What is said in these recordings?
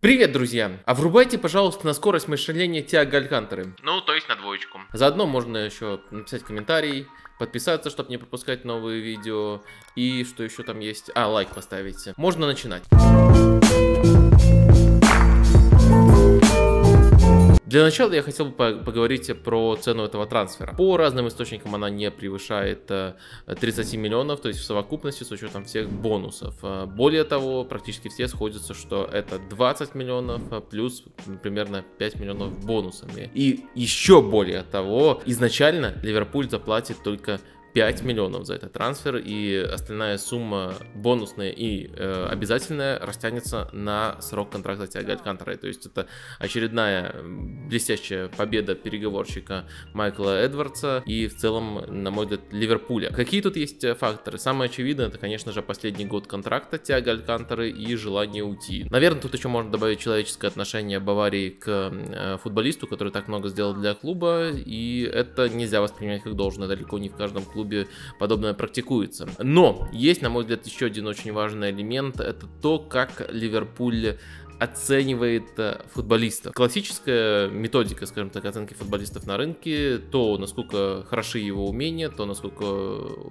Привет, друзья! А врубайте, пожалуйста, на скорость мышления Тиаго Алькантеры. Ну, то есть на двоечку. Заодно можно еще написать комментарий, подписаться, чтобы не пропускать новые видео. И что еще там есть? А, лайк поставить. Можно начинать. Для начала я хотел бы поговорить про цену этого трансфера. По разным источникам она не превышает 30 э, миллионов, то есть в совокупности с учетом всех бонусов. Э, более того, практически все сходятся, что это 20 миллионов э, плюс примерно 5 миллионов бонусами. И еще более того, изначально Ливерпуль заплатит только 5 миллионов за этот трансфер, и остальная сумма бонусная и э, обязательная растянется на срок контракта Тиаго Алькантара. То есть это очередная блестящая победа переговорщика Майкла Эдвардса и в целом, на мой взгляд, Ливерпуля. Какие тут есть факторы? Самое очевидное, это, конечно же, последний год контракта Тиаго Алькантары и желание уйти. Наверное, тут еще можно добавить человеческое отношение Баварии к э, футболисту, который так много сделал для клуба, и это нельзя воспринимать как должное далеко не в каждом клубе клубе подобное практикуется. Но есть, на мой взгляд, еще один очень важный элемент. Это то, как Ливерпуль оценивает э, футболиста. Классическая методика, скажем так, оценки футболистов на рынке, то, насколько хороши его умения, то, насколько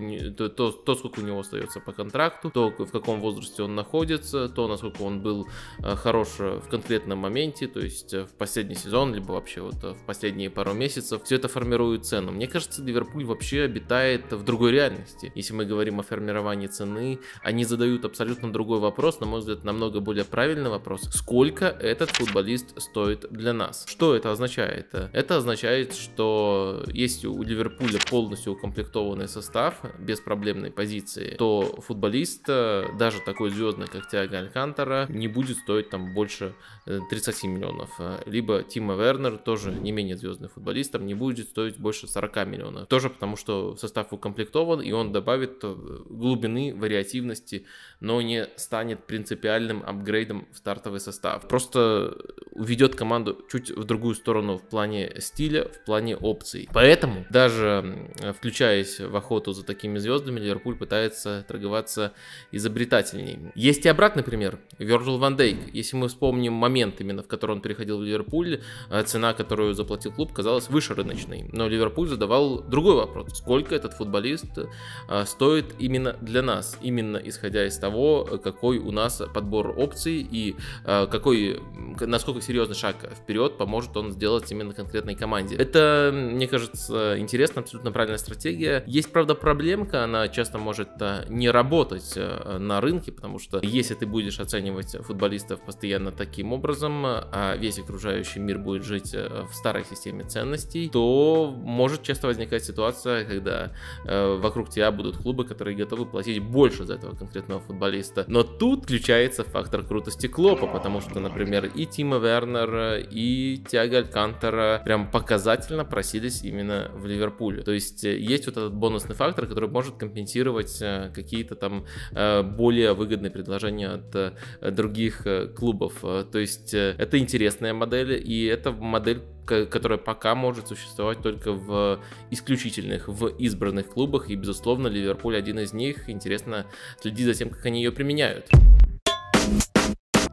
не, то, то, то, сколько у него остается по контракту, то, в каком возрасте он находится, то, насколько он был э, хорош в конкретном моменте, то есть э, в последний сезон, либо вообще вот в последние пару месяцев, все это формирует цену. Мне кажется, Ливерпуль вообще обитает в другой реальности. Если мы говорим о формировании цены, они задают абсолютно другой вопрос, на мой взгляд, намного более правильный вопрос сколько этот футболист стоит для нас. Что это означает? Это означает, что если у Ливерпуля полностью укомплектованный состав, без проблемной позиции, то футболист, э, даже такой звездный, как Тиаго Алькантара, не будет стоить там больше 30 э, миллионов. Либо Тима Вернер, тоже не менее звездный футболист, там не будет стоить больше 40 миллионов. Тоже потому, что состав укомплектован, и он добавит э, глубины, вариативности, но не станет принципиальным апгрейдом в стартовый состав. Просто уведет команду чуть в другую сторону в плане стиля, в плане опций. Поэтому, даже включаясь в охоту за такими звездами, Ливерпуль пытается торговаться изобретательней. Есть и обратный пример. Вирджил Ван Дейк. Если мы вспомним момент, именно в который он переходил в Ливерпуль, э, цена, которую заплатил клуб, казалась выше рыночной. Но Ливерпуль задавал другой вопрос. Сколько этот футболист э, стоит именно для нас? Именно исходя из того, какой у нас подбор опций и э, какой, насколько серьезный шаг вперед поможет он сделать именно конкретной команде. Это, мне кажется, интересно, абсолютно правильная стратегия. Есть, правда, проблемка, она часто может э, не работать э, на рынке, потому что если ты будешь оценивать футболистов постоянно таким образом, а весь окружающий мир будет жить э, в старой системе ценностей, то может часто возникать ситуация, когда вокруг тебя будут клубы, которые готовы платить больше за этого конкретного футболиста. Но тут включается фактор крутости Клопа, потому что, например, и Тима Вернер, и Тиаго Алькантера прям показательно просились именно в Ливерпуле. То есть э, есть вот этот бонусный фактор, который может компенсировать э, какие-то там э, более выгодные предложения от других клубов. То есть это интересная модель, и это модель, которая пока может существовать только в исключительных, в избранных клубах, и, безусловно, Ливерпуль один из них. Интересно следить за тем, как они ее применяют.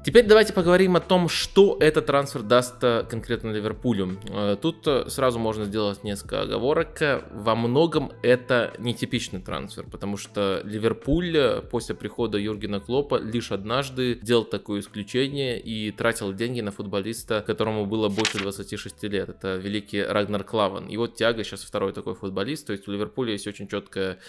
Теперь давайте поговорим о том, что этот трансфер даст э, конкретно Ливерпулю. Э, тут э, сразу можно сделать несколько оговорок. Во многом это нетипичный трансфер, потому что Ливерпуль после прихода Юргена Клопа лишь однажды делал такое исключение и тратил деньги на футболиста, которому было больше 26 лет. Это великий Рагнар Клаван. И вот Тяга сейчас второй такой футболист. То есть у Ливерпуля есть очень четкая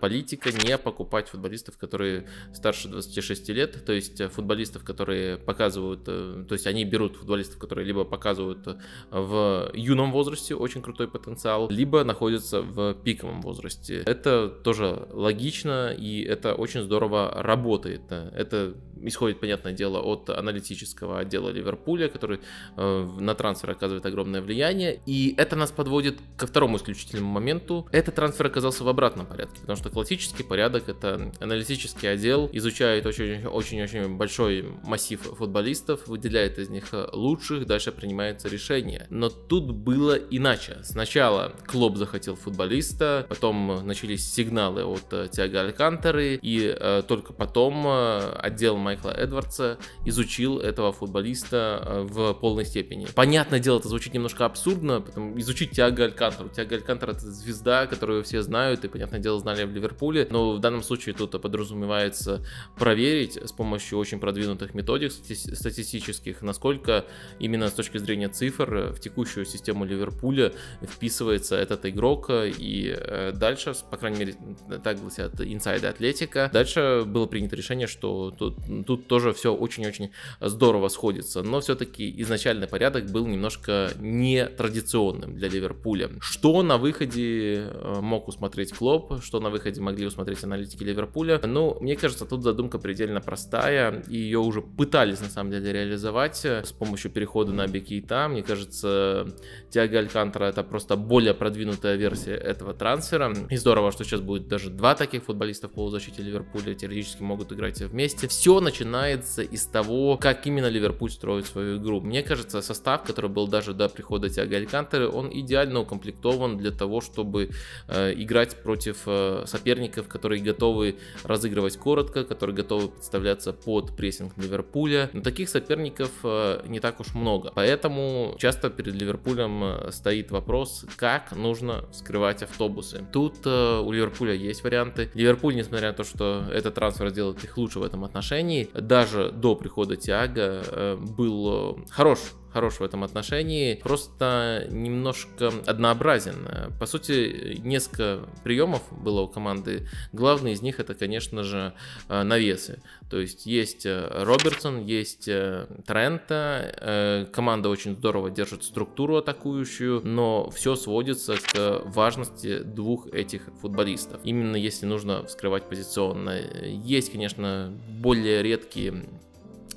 политика не покупать футболистов, которые старше 26 лет. То есть футболистов, которые которые показывают, э, то есть они берут футболистов, которые либо показывают э, в юном возрасте очень крутой потенциал, либо находятся в пиковом возрасте. Это тоже логично и это очень здорово работает. Это исходит, понятное дело, от аналитического отдела Ливерпуля, который э, на трансфер оказывает огромное влияние. И это нас подводит ко второму исключительному моменту. Этот трансфер оказался в обратном порядке, потому что классический порядок это аналитический отдел изучает очень-очень-очень большой массив массив футболистов, выделяет из них лучших, дальше принимается решение. Но тут было иначе. Сначала Клоп захотел футболиста, потом начались сигналы от Тиаго Алькантеры, и э, только потом э, отдел Майкла Эдвардса изучил этого футболиста э, в полной степени. Понятное дело, это звучит немножко абсурдно, потому изучить Тиаго Алькантеру. Тиаго Алькантера это звезда, которую все знают, и, понятное дело, знали в Ливерпуле, но в данном случае тут подразумевается проверить с помощью очень продвинутых методик статистических, насколько именно с точки зрения цифр в текущую систему Ливерпуля вписывается этот игрок, и э, дальше, по крайней мере, так гласят инсайды Атлетика, дальше было принято решение, что тут, тут тоже все очень-очень здорово сходится, но все-таки изначальный порядок был немножко нетрадиционным для Ливерпуля. Что на выходе э, мог усмотреть Клоп, что на выходе могли усмотреть аналитики Ливерпуля, ну, мне кажется, тут задумка предельно простая, и ее уже пытались на самом деле реализовать э, с помощью перехода на Бекейта. Мне кажется, Тиаго Алькантера это просто более продвинутая версия этого трансфера. И здорово, что сейчас будет даже два таких футболиста в полузащите Ливерпуля, теоретически могут играть вместе. Все начинается из того, как именно Ливерпуль строит свою игру. Мне кажется, состав, который был даже до прихода Тиаго Алькантеры, он идеально укомплектован для того, чтобы э, играть против э, соперников, которые готовы разыгрывать коротко, которые готовы подставляться под прессинг Ливерпуля. Но таких соперников э, не так уж много. Поэтому часто перед Ливерпулем э, стоит вопрос, как нужно скрывать автобусы. Тут э, у Ливерпуля есть варианты. Ливерпуль, несмотря на то, что этот трансфер делает их лучше в этом отношении, даже до прихода Тиаго был хорош хорош в этом отношении, просто немножко однообразен. По сути, несколько приемов было у команды. Главный из них это, конечно же, э, навесы. То есть есть э, Робертсон, есть э, Трента. Команда очень здорово держит структуру атакующую, но все сводится к важности двух этих футболистов. Именно если нужно вскрывать позиционно. Есть, конечно, более редкие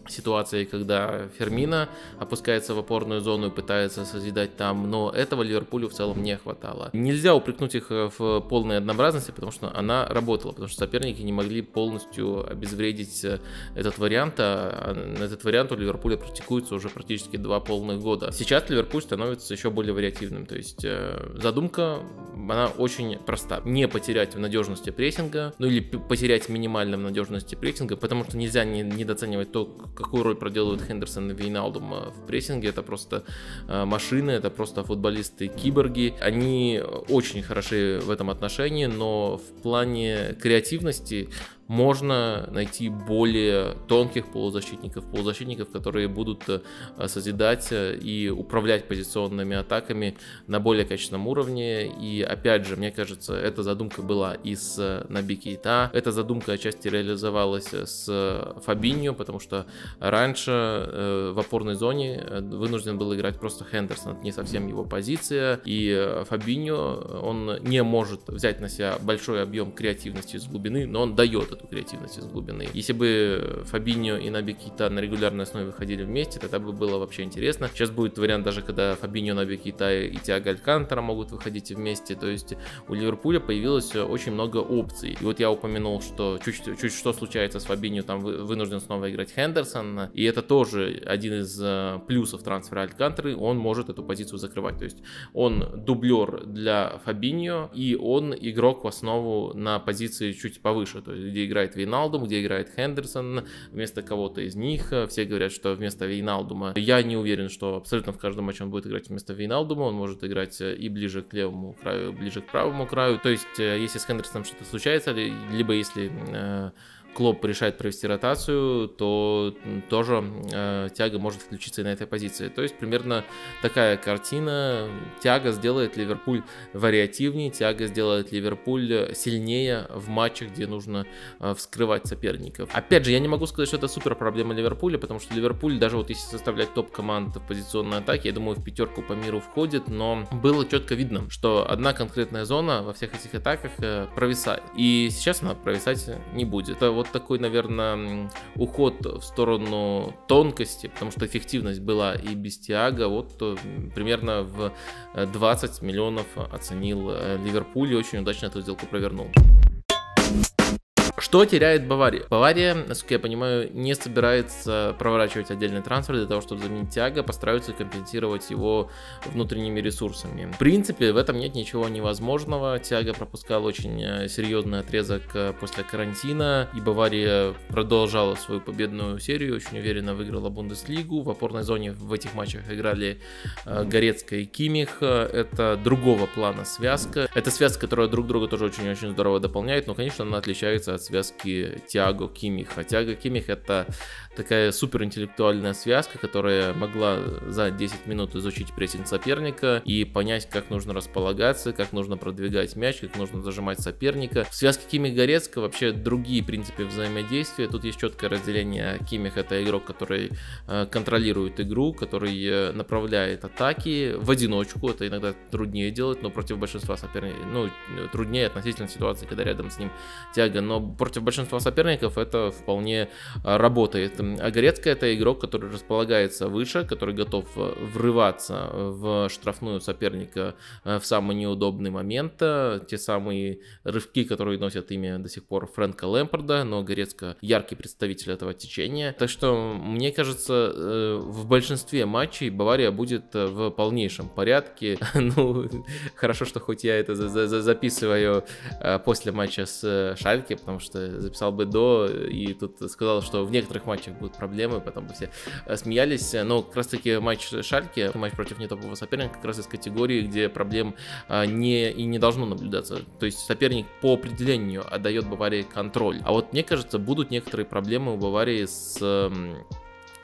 ситуации, когда Фермина опускается в опорную зону и пытается созидать там, но этого Ливерпулю в целом не хватало. Нельзя упрекнуть их э, в полной однообразности, потому что она работала, потому что соперники не могли полностью обезвредить э, этот вариант, а этот вариант у Ливерпуля практикуется уже практически два полных года. Сейчас Ливерпуль становится еще более вариативным, то есть э, задумка, она очень проста. Не потерять в надежности прессинга, ну или потерять минимально в надежности прессинга, потому что нельзя недооценивать то, какую роль проделывают Хендерсон и Вейналдум в прессинге. Это просто э, машины, это просто футболисты-киборги. Они очень хороши в этом отношении, но в плане креативности можно найти более тонких полузащитников, полузащитников, которые будут э, созидать э, и управлять позиционными атаками на более качественном уровне. И опять же, мне кажется, эта задумка была и с э, Наби Кейта, эта задумка отчасти реализовалась с Фабиньо, потому что раньше в опорной зоне вынужден был играть просто Хендерсон, это не совсем его позиция, и Фабиньо, он не может взять на себя большой объем креативности из глубины, но он дает эту креативность из глубины. Если бы Фабиньо и Наби Кейта на регулярной основе выходили вместе, тогда бы было вообще интересно. Сейчас будет вариант даже, когда Фабиньо, Наби Кейта и Тиаго Алькантера могут выходить вместе. То есть у Ливерпуля появилось очень много опций. И вот я упомянул, что чуть, чуть что случается с Фабиньо, там вынужден снова играть Хендерсон. И это тоже один из э, плюсов трансфера Алькантеры. Он может эту позицию закрывать. То есть он дублер для Фабиньо, и он игрок в основу на позиции чуть повыше, то есть где играет Вейналдум, где играет Хендерсон вместо кого-то из них. Все говорят, что вместо Вейналдума. Я не уверен, что абсолютно в каждом матче он будет играть вместо Вейналдума. Он может играть и ближе к левому краю, ближе к правому краю. То есть, э, если с Хендерсоном что-то случается, либо если э, Клоп решает провести ротацию, то тоже э, Тяга может включиться и на этой позиции. То есть примерно такая картина. Тяга сделает Ливерпуль вариативнее, Тяга сделает Ливерпуль сильнее в матчах, где нужно э, вскрывать соперников. Опять же, я не могу сказать, что это супер проблема Ливерпуля, потому что Ливерпуль, даже вот если составлять топ команд в позиционной атаке, я думаю, в пятерку по миру входит, но было четко видно, что одна конкретная зона во всех этих атаках э, провисает. И сейчас она провисать не будет. Это вот такой, наверное, уход в сторону тонкости, потому что эффективность была и без Тиаго, вот э, примерно в 20 миллионов оценил э, Ливерпуль и очень удачно эту сделку провернул. Что теряет Бавария? Бавария, насколько я понимаю, не собирается проворачивать отдельный трансфер для того, чтобы заменить Тиаго, постараются компенсировать его внутренними ресурсами. В принципе, в этом нет ничего невозможного. Тиаго пропускал очень э, серьезный отрезок э, после карантина, и Бавария продолжала свою победную серию, очень уверенно выиграла Бундеслигу. В опорной зоне в этих матчах играли э, Горецкая и Кимих. Это другого плана связка. Это связка, которая друг друга тоже очень-очень здорово дополняет, но, конечно, она отличается от связки Тиаго Кимиха. Тиаго Кимих это такая суперинтеллектуальная связка, которая могла за 10 минут изучить прессинг соперника и понять, как нужно располагаться, как нужно продвигать мяч, как нужно зажимать соперника. В связке Кимих Горецко вообще другие принципы взаимодействия. Тут есть четкое разделение. Кимих это игрок, который э, контролирует игру, который э, направляет атаки в одиночку. Это иногда труднее делать, но против большинства соперников, ну, труднее относительно ситуации, когда рядом с ним тяга. Но против большинства соперников это вполне э, работает. А Горецкая это игрок, который располагается выше, который готов э, врываться в штрафную соперника э, в самый неудобный момент. Те самые рывки, которые носят имя до сих пор Фрэнка Лэмпорда, но Горецко яркий представитель этого течения. Так что, мне кажется, э, в большинстве матчей Бавария будет в полнейшем порядке. ну, хорошо, что хоть я это записываю после матча с Шальке, потому что записал бы до и тут сказал, что в некоторых матчах будут проблемы, потом бы все э, смеялись. Но как раз таки матч Шальки, матч против нетопового соперника, как раз из категории, где проблем а, не и не должно наблюдаться. То есть соперник по определению отдает Баварии контроль. А вот мне кажется, будут некоторые проблемы у Баварии с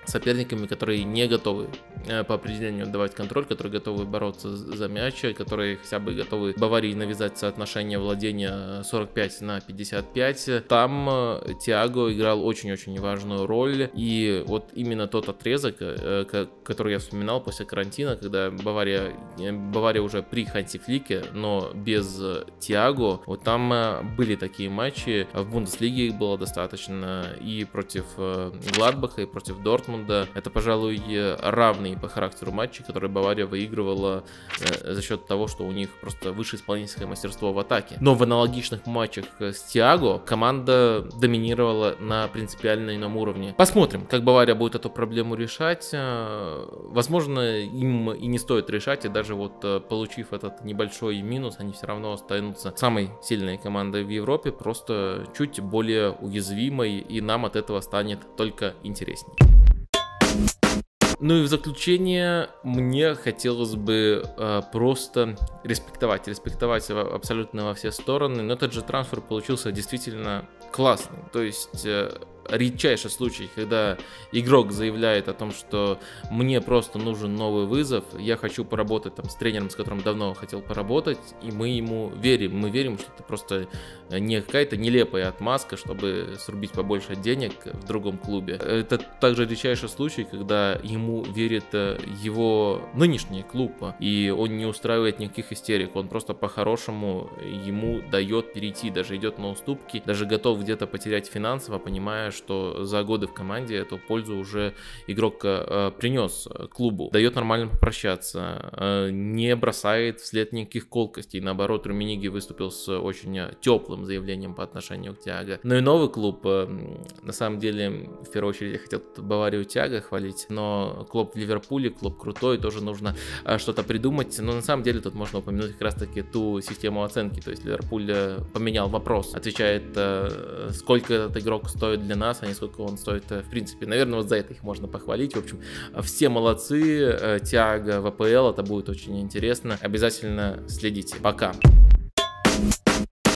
соперниками, которые не готовы э, по определению отдавать контроль, которые готовы бороться за мяч, которые хотя бы готовы Баварии навязать соотношение владения 45 на 55. Там э, Тиаго играл очень-очень важную роль, и вот именно тот отрезок, э, который я вспоминал после карантина, когда Бавария, Бавария уже при Ханси Флике, но без Тиаго, вот там были такие матчи, в Бундеслиге их было достаточно, и против Гладбаха, и против Дортмунда, Дортмунда. Это, пожалуй, равные по характеру матчи, которые Бавария выигрывала э, за счет того, что у них просто выше исполнительское мастерство в атаке. Но в аналогичных матчах с Тиаго команда доминировала на принципиально ином уровне. Посмотрим, как Бавария будет эту проблему решать. Э, возможно, им и не стоит решать, и даже вот э, получив этот небольшой минус, они все равно останутся самой сильной командой в Европе, просто чуть более уязвимой, и нам от этого станет только интереснее. Ну и в заключение мне хотелось бы э, просто респектовать, респектовать абсолютно во все стороны, но этот же трансфер получился действительно классный. То есть э, редчайший случай, когда игрок заявляет о том, что мне просто нужен новый вызов, я хочу поработать там с тренером, с которым давно хотел поработать, и мы ему верим. Мы верим, что это просто не какая-то нелепая отмазка, чтобы срубить побольше денег в другом клубе. Это также редчайший случай, когда ему верит э, его нынешний клуб, и он не устраивает никаких истерик, он просто по-хорошему ему дает перейти, даже идет на уступки, даже готов где-то потерять финансово, понимая, что за годы в команде эту пользу уже игрок э, принес клубу, дает нормально попрощаться, э, не бросает вслед никаких колкостей, наоборот, Руминиги выступил с очень теплым заявлением по отношению к Тиаго. Ну и новый клуб, э, на самом деле, в первую очередь я хотел Баварию Тиаго хвалить, но клуб в Ливерпуле, клуб крутой, тоже нужно э, что-то придумать, но на самом деле тут можно упомянуть как раз таки ту систему оценки, то есть Ливерпуль э, поменял вопрос, отвечает, сколько этот игрок стоит для нас, нас, а не сколько он стоит э, в принципе. Наверное, вот за это их можно похвалить. В общем, все молодцы. Э, тяга в АПЛ, это будет очень интересно. Обязательно следите. Пока.